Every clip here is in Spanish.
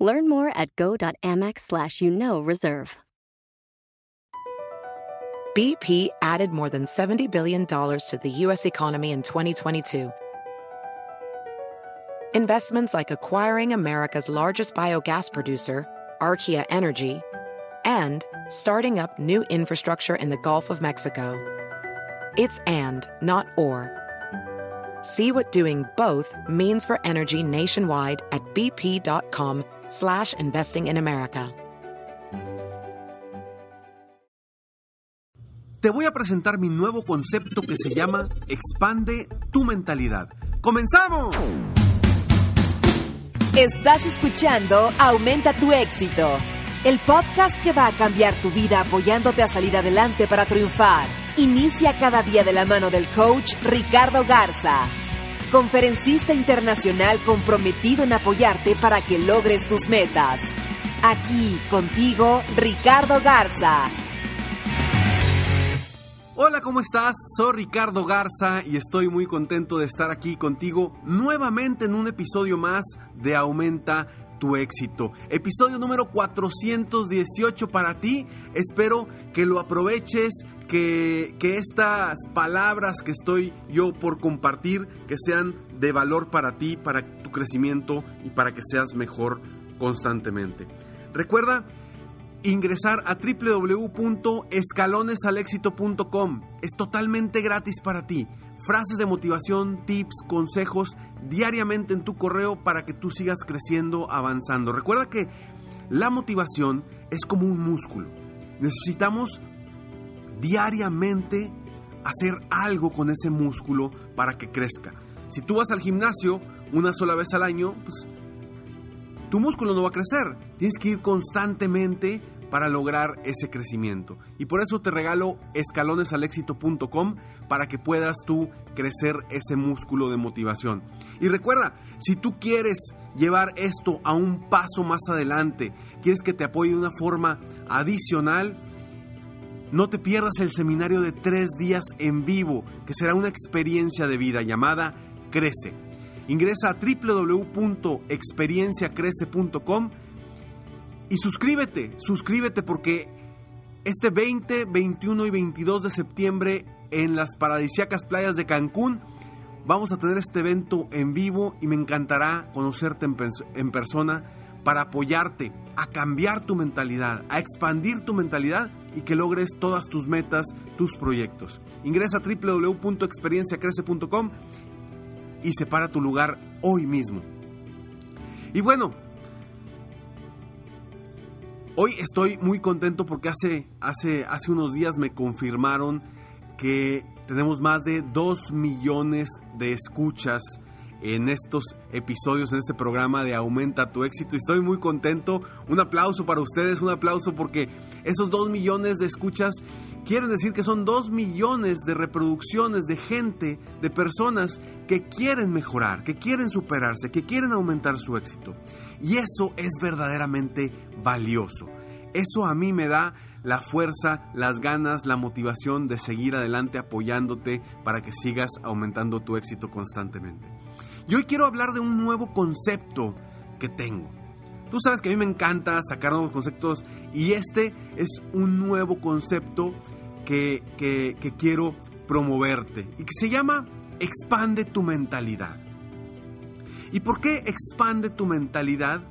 Learn more at go.amex slash you know reserve. BP added more than $70 billion to the U.S. economy in 2022. Investments like acquiring America's largest biogas producer, Archaea Energy, and starting up new infrastructure in the Gulf of Mexico. It's and, not or. See what doing both means for energy nationwide at bp.com slash investing in America. Te voy a presentar mi nuevo concepto que se llama Expande tu mentalidad. ¡Comenzamos! Estás escuchando Aumenta tu éxito, el podcast que va a cambiar tu vida apoyándote a salir adelante para triunfar. Inicia cada día de la mano del coach Ricardo Garza, conferencista internacional comprometido en apoyarte para que logres tus metas. Aquí contigo, Ricardo Garza. Hola, ¿cómo estás? Soy Ricardo Garza y estoy muy contento de estar aquí contigo nuevamente en un episodio más de Aumenta tu éxito. Episodio número 418 para ti. Espero que lo aproveches, que, estas palabras que estoy yo por compartir, que sean de valor para ti, para tu crecimiento y para que seas mejor constantemente. Recuerda ingresar a www.escalonesalexito.com. Es totalmente gratis para ti. Frases de motivación, tips, consejos diariamente en tu correo para que tú sigas creciendo, avanzando. Recuerda que la motivación es como un músculo. Necesitamos diariamente hacer algo con ese músculo para que crezca. Si tú vas al gimnasio una sola vez al año, pues tu músculo no va a crecer. Tienes que ir constantemente para lograr ese crecimiento. Y por eso te regalo escalonesalexito.com para que puedas tú crecer ese músculo de motivación. Y recuerda, si tú quieres llevar esto a un paso más adelante, quieres que te apoye de una forma adicional, no te pierdas el seminario de tres días en vivo, que será una experiencia de vida llamada Crece. Ingresa a www.experienciacrece.com y suscríbete, suscríbete porque este 20, 21 y 22 de septiembre en las paradisíacas playas de Cancún vamos a tener este evento en vivo y me encantará conocerte en, en persona para apoyarte a cambiar tu mentalidad, a expandir tu mentalidad y que logres todas tus metas, tus proyectos. Ingresa a www.experienciacrece.com y separa tu lugar hoy mismo. Y bueno, hoy estoy muy contento porque hace, hace, hace unos días me confirmaron que tenemos más de 2 millones de escuchas en estos episodios, en este programa de Aumenta tu éxito. Estoy muy contento. Un aplauso para ustedes, un aplauso porque esos 2 millones de escuchas quieren decir que son 2 millones de reproducciones de gente, de personas que quieren mejorar, que quieren superarse, que quieren aumentar su éxito. Y eso es verdaderamente valioso. Eso a mí me da la fuerza, las ganas, la motivación de seguir adelante apoyándote para que sigas aumentando tu éxito constantemente. Y hoy quiero hablar de un nuevo concepto que tengo. Tú sabes que a mí me encanta sacar nuevos conceptos y este es un nuevo concepto que, que, que quiero promoverte y que se llama expande tu mentalidad. ¿Y por qué expande tu mentalidad?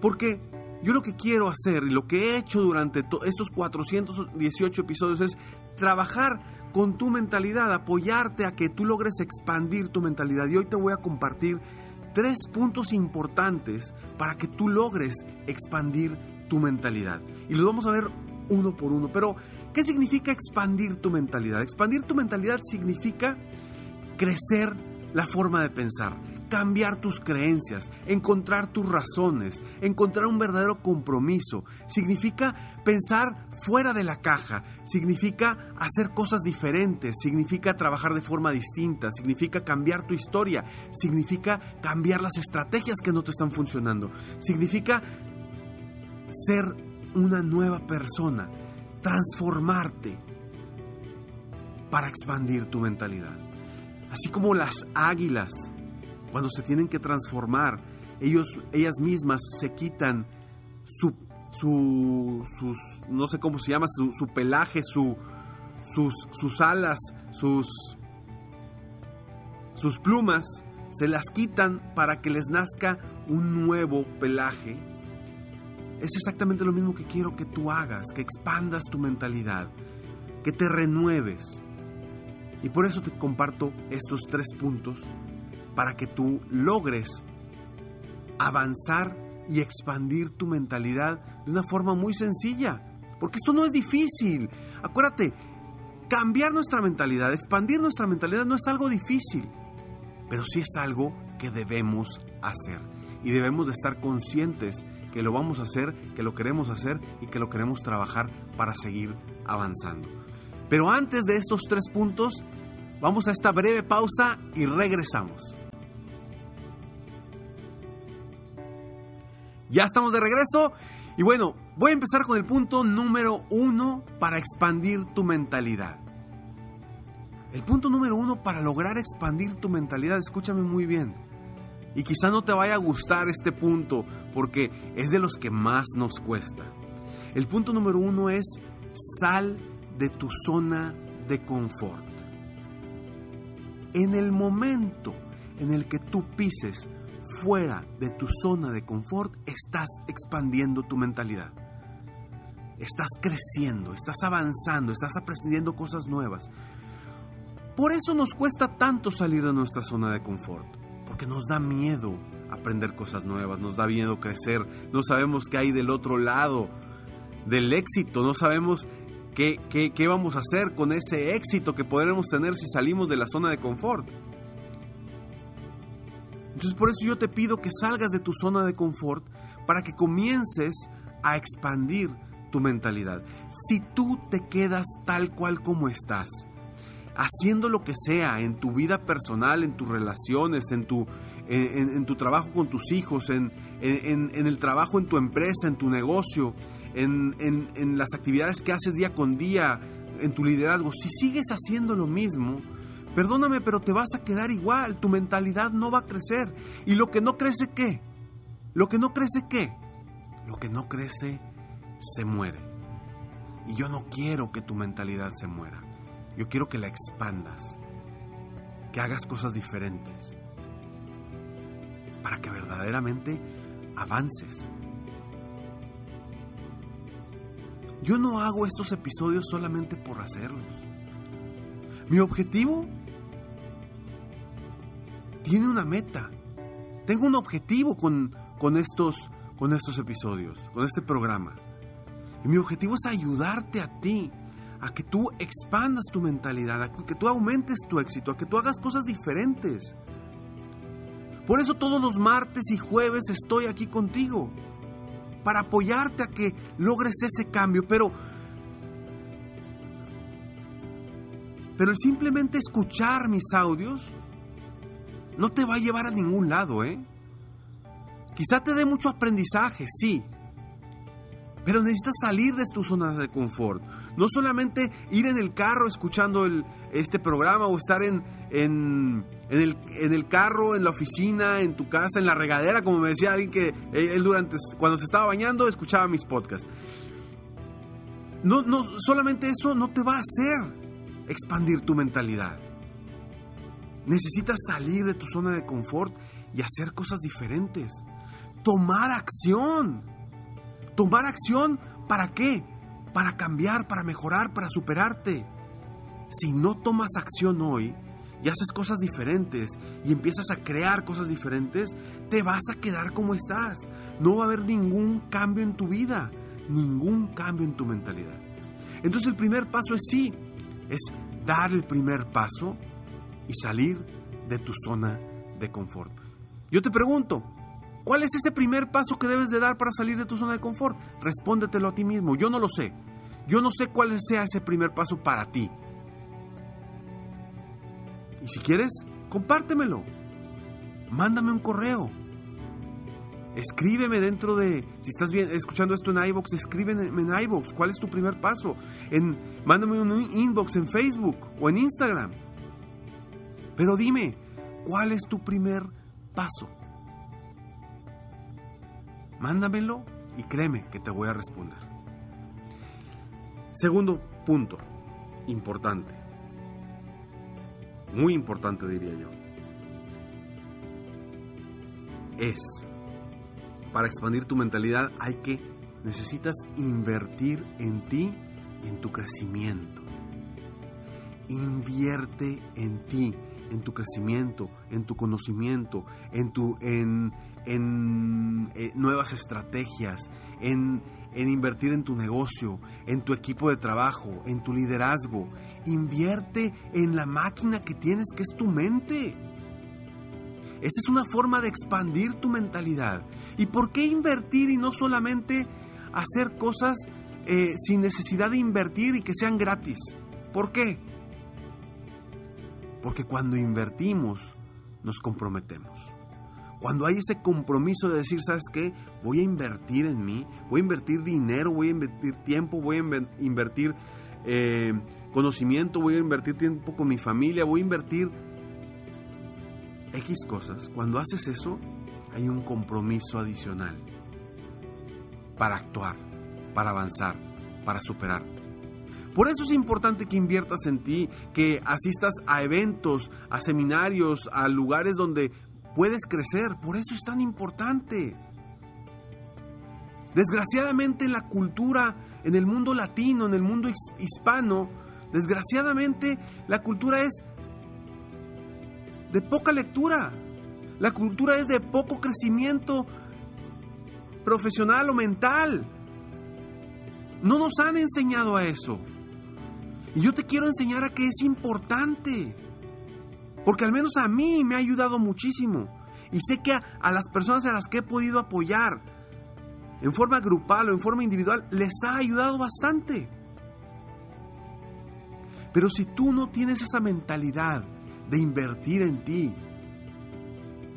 Porque yo lo que quiero hacer y lo que he hecho durante estos 418 episodios es trabajar con tu mentalidad, apoyarte a que tú logres expandir tu mentalidad. Y hoy te voy a compartir tres puntos importantes para que tú logres expandir tu mentalidad. Y los vamos a ver uno por uno. Pero, ¿qué significa expandir tu mentalidad? Expandir tu mentalidad significa crecer la forma de pensar, cambiar tus creencias, encontrar tus razones, encontrar un verdadero compromiso. Significa pensar fuera de la caja, significa hacer cosas diferentes, significa trabajar de forma distinta, significa cambiar tu historia, significa cambiar las estrategias que no te están funcionando, significa ser una nueva persona, transformarte para expandir tu mentalidad. Así como las águilas cuando se tienen que transformar, ellos, ellas mismas se quitan su, su sus, no sé cómo se llama, su, pelaje, su, sus, sus alas, sus, sus plumas, se las quitan para que les nazca un nuevo pelaje. Es exactamente lo mismo que quiero que tú hagas, que expandas tu mentalidad, que te renueves. Y por eso te comparto estos tres puntos para que tú logres avanzar y expandir tu mentalidad de una forma muy sencilla. Porque esto no es difícil. Acuérdate, cambiar nuestra mentalidad, expandir nuestra mentalidad no es algo difícil, pero sí es algo que debemos hacer. Y debemos de estar conscientes que lo vamos a hacer, que lo queremos hacer y que lo queremos trabajar para seguir avanzando. Pero antes de estos tres puntos, vamos a esta breve pausa y regresamos. Ya estamos de regreso y bueno, voy a empezar con el punto número uno para expandir tu mentalidad. El punto número uno para lograr expandir tu mentalidad, escúchame muy bien. Y quizá no te vaya a gustar este punto porque es de los que más nos cuesta. El punto número uno es sal de tu zona de confort. En el momento en el que tú pises fuera de tu zona de confort, estás expandiendo tu mentalidad. Estás creciendo, estás avanzando, estás aprendiendo cosas nuevas. Por eso nos cuesta tanto salir de nuestra zona de confort, porque nos da miedo aprender cosas nuevas, nos da miedo crecer, no sabemos qué hay del otro lado del éxito, no sabemos qué, qué, qué vamos a hacer con ese éxito que podremos tener si salimos de la zona de confort. Entonces por eso yo te pido que salgas de tu zona de confort para que comiences a expandir tu mentalidad. Si tú te quedas tal cual como estás, haciendo lo que sea en tu vida personal, en tus relaciones, en tu, en, tu trabajo con tus hijos, en, en, el trabajo en tu empresa, en tu negocio, en las actividades que haces día con día, en tu liderazgo, si sigues haciendo lo mismo, Perdóname, pero te vas a quedar igual, tu mentalidad no va a crecer. ¿Y lo que no crece qué? ¿Lo que no crece qué? Lo que no crece se muere. Y yo no quiero que tu mentalidad se muera. Yo quiero que la expandas, que hagas cosas diferentes, para que verdaderamente avances. Yo no hago estos episodios solamente por hacerlos. Mi objetivo tiene una meta. Tengo un objetivo con, con, estos, con estos episodios, con este programa. Y mi objetivo es ayudarte a ti, a que tú expandas tu mentalidad, a que tú aumentes tu éxito, a que tú hagas cosas diferentes. Por eso todos los martes y jueves estoy aquí contigo, para apoyarte a que logres ese cambio, pero pero el simplemente escuchar mis audios no te va a llevar a ningún lado, ¿eh? Quizá te dé mucho aprendizaje, sí, pero necesitas salir de tu zona de confort. No solamente ir en el carro escuchando este programa o estar en, en, el, en, el, carro, en la oficina, en tu casa, en la regadera, como me decía alguien que él durante, cuando se estaba bañando escuchaba mis podcasts. No, no, solamente eso no te va a hacer expandir tu mentalidad. Necesitas salir de tu zona de confort y hacer cosas diferentes. Tomar acción. Tomar acción para qué? Para cambiar, para mejorar, para superarte. Si no tomas acción hoy y haces cosas diferentes y empiezas a crear cosas diferentes, te vas a quedar como estás. No va a haber ningún cambio en tu vida, ningún cambio en tu mentalidad. Entonces el primer paso es sí, es dar el primer paso y salir de tu zona de confort. Yo te pregunto, ¿cuál es ese primer paso que debes de dar para salir de tu zona de confort? Respóndetelo a ti mismo, yo no lo sé. Yo no sé cuál sea ese primer paso para ti. Y si quieres, compártemelo. Mándame un correo. Escríbeme dentro de, si estás bien, escuchando esto en iBox, escríbeme en iBox. ¿Cuál es tu primer paso? En, mándame un inbox en Facebook o en Instagram. Pero dime, ¿cuál es tu primer paso? Mándamelo y créeme que te voy a responder. Segundo punto, importante. Muy importante diría yo. Es para expandir tu mentalidad hay que, necesitas invertir en ti y en tu crecimiento. Invierte en ti, en tu crecimiento, en tu conocimiento, en, tu, en, en, eh, nuevas estrategias, en, en invertir en tu negocio, en tu equipo de trabajo, en tu liderazgo. Invierte en la máquina que tienes, que es tu mente. Esa es una forma de expandir tu mentalidad. ¿Y por qué invertir y no solamente hacer cosas eh, sin necesidad de invertir y que sean gratis? ¿Por qué? Porque cuando invertimos nos comprometemos. Cuando hay ese compromiso de decir, ¿sabes qué? Voy a invertir en mí, voy a invertir dinero, voy a invertir tiempo, voy a invertir eh, conocimiento, voy a invertir tiempo con mi familia, voy a invertir X cosas, cuando haces eso, hay un compromiso adicional para actuar, para avanzar, para superarte. Por eso es importante que inviertas en ti, que asistas a eventos, a seminarios, a lugares donde puedes crecer. Por eso es tan importante. Desgraciadamente en la cultura, en el mundo latino, en el mundo hispano, desgraciadamente la cultura es de poca lectura. La cultura es de poco crecimiento profesional o mental. No nos han enseñado a eso. Y yo te quiero enseñar a que es importante. Porque al menos a mí me ha ayudado muchísimo. Y sé que a, a, las personas a las que he podido apoyar, en forma grupal o en forma individual, les ha ayudado bastante. Pero si tú no tienes esa mentalidad de invertir en ti.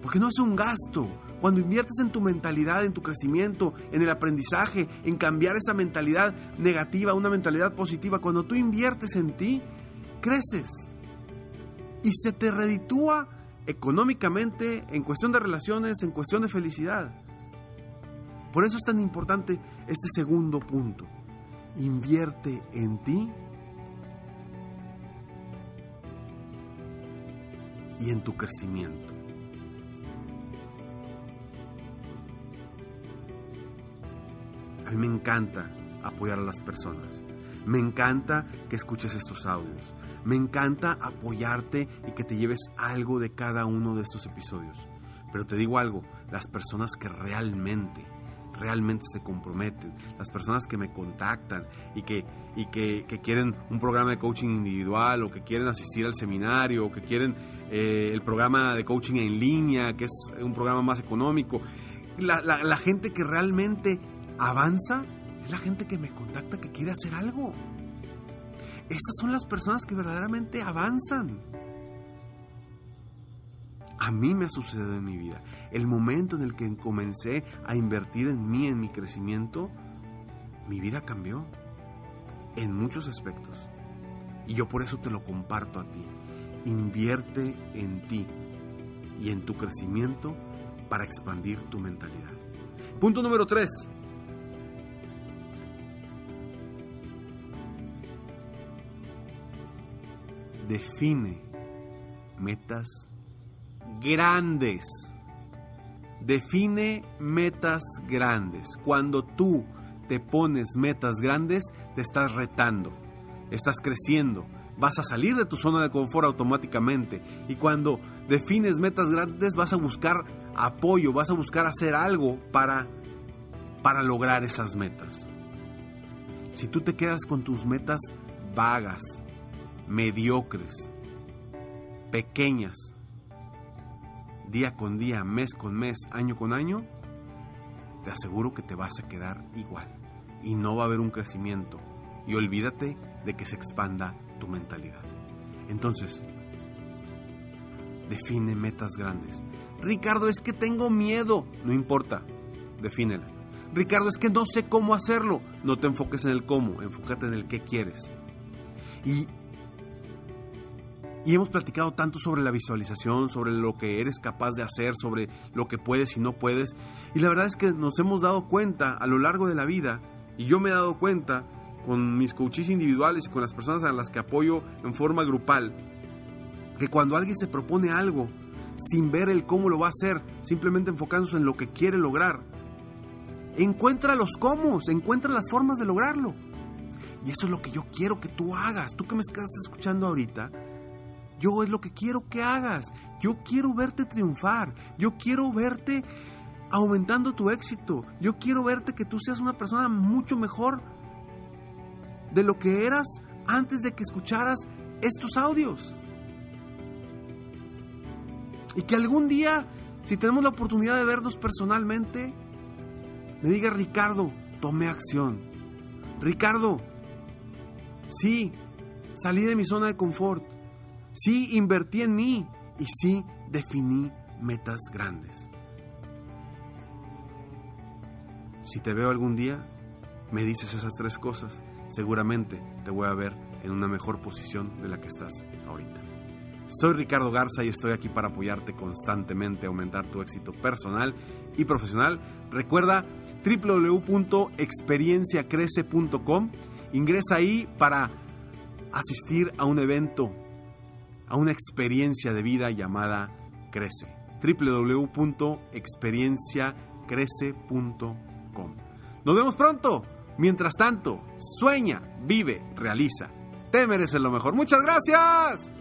Porque no es un gasto. Cuando inviertes en tu mentalidad, en tu crecimiento, en el aprendizaje, en cambiar esa mentalidad negativa a una mentalidad positiva, cuando tú inviertes en ti, creces. Y se te reditúa económicamente, en cuestión de relaciones, en cuestión de felicidad. Por eso es tan importante este segundo punto. Invierte en ti y en tu crecimiento. Mí me encanta apoyar a las personas. Me encanta que escuches estos audios. Me encanta apoyarte y que te lleves algo de cada uno de estos episodios. Pero te digo algo, las personas que realmente realmente se comprometen, las personas que me contactan y que, y que, quieren un programa de coaching individual o que quieren asistir al seminario o que quieren eh, el programa de coaching en línea, que es un programa más económico. La, la gente que realmente avanza es la gente que me contacta que quiere hacer algo. Esas son las personas que verdaderamente avanzan a mí me ha sucedido en mi vida. El momento en el que comencé a invertir en mí, en mi crecimiento, mi vida cambió en muchos aspectos. Y yo por eso te lo comparto a ti. Invierte en ti y en tu crecimiento para expandir tu mentalidad. Punto número 3. Define metas grandes. Define metas grandes. Cuando tú te pones metas grandes, te estás retando, estás creciendo, vas a salir de tu zona de confort automáticamente. Y cuando defines metas grandes, vas a buscar apoyo, vas a buscar hacer algo para, para lograr esas metas. Si tú te quedas con tus metas vagas, mediocres, pequeñas, día con día, mes con mes, año con año, te aseguro que te vas a quedar igual y no va a haber un crecimiento. Y olvídate de que se expanda tu mentalidad. Entonces, define metas grandes. Ricardo, es que tengo miedo. No importa, defínela. Ricardo, es que no sé cómo hacerlo. No te enfoques en el cómo, enfócate en el qué quieres. Y, y hemos platicado tanto sobre la visualización, sobre lo que eres capaz de hacer, sobre lo que puedes y no puedes. Y la verdad es que nos hemos dado cuenta a lo largo de la vida, y yo me he dado cuenta con mis coaches individuales y con las personas a las que apoyo en forma grupal, que cuando alguien se propone algo, sin ver el cómo lo va a hacer, simplemente enfocándose en lo que quiere lograr, encuentra los cómo, encuentra las formas de lograrlo. Y eso es lo que yo quiero que tú hagas. Tú que me estás escuchando ahorita, yo es lo que quiero que hagas. Yo quiero verte triunfar. Yo quiero verte aumentando tu éxito. Yo quiero verte que tú seas una persona mucho mejor de lo que eras antes de que escucharas estos audios. Y que algún día, si tenemos la oportunidad de vernos personalmente, me diga Ricardo, tomé acción. Ricardo, sí, salí de mi zona de confort. Sí, invertí en mí. Y sí, definí metas grandes. Si te veo algún día, me dices esas tres cosas seguramente te voy a ver en una mejor posición de la que estás ahorita. Soy Ricardo Garza y estoy aquí para apoyarte constantemente a aumentar tu éxito personal y profesional. Recuerda www.experienciacrece.com. Ingresa ahí para asistir a un evento, a una experiencia de vida llamada Crece. www.experienciacrece.com. Nos vemos pronto. Mientras tanto, sueña, vive, realiza. Te mereces lo mejor. Muchas gracias.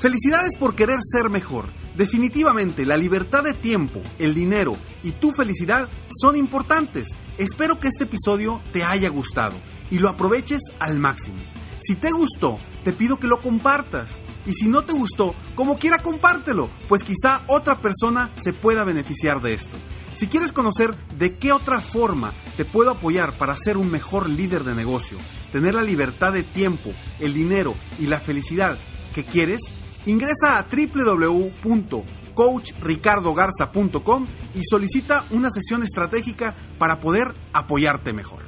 Felicidades por querer ser mejor. Definitivamente, la libertad de tiempo, el dinero y tu felicidad son importantes. Espero que este episodio te haya gustado y lo aproveches al máximo. Si te gustó, te pido que lo compartas. Y si no te gustó, como quiera compártelo, pues quizá otra persona se pueda beneficiar de esto. Si quieres conocer de qué otra forma te puedo apoyar para ser un mejor líder de negocio, tener la libertad de tiempo, el dinero y la felicidad que quieres, ingresa a www.coachricardogarza.com y solicita una sesión estratégica para poder apoyarte mejor.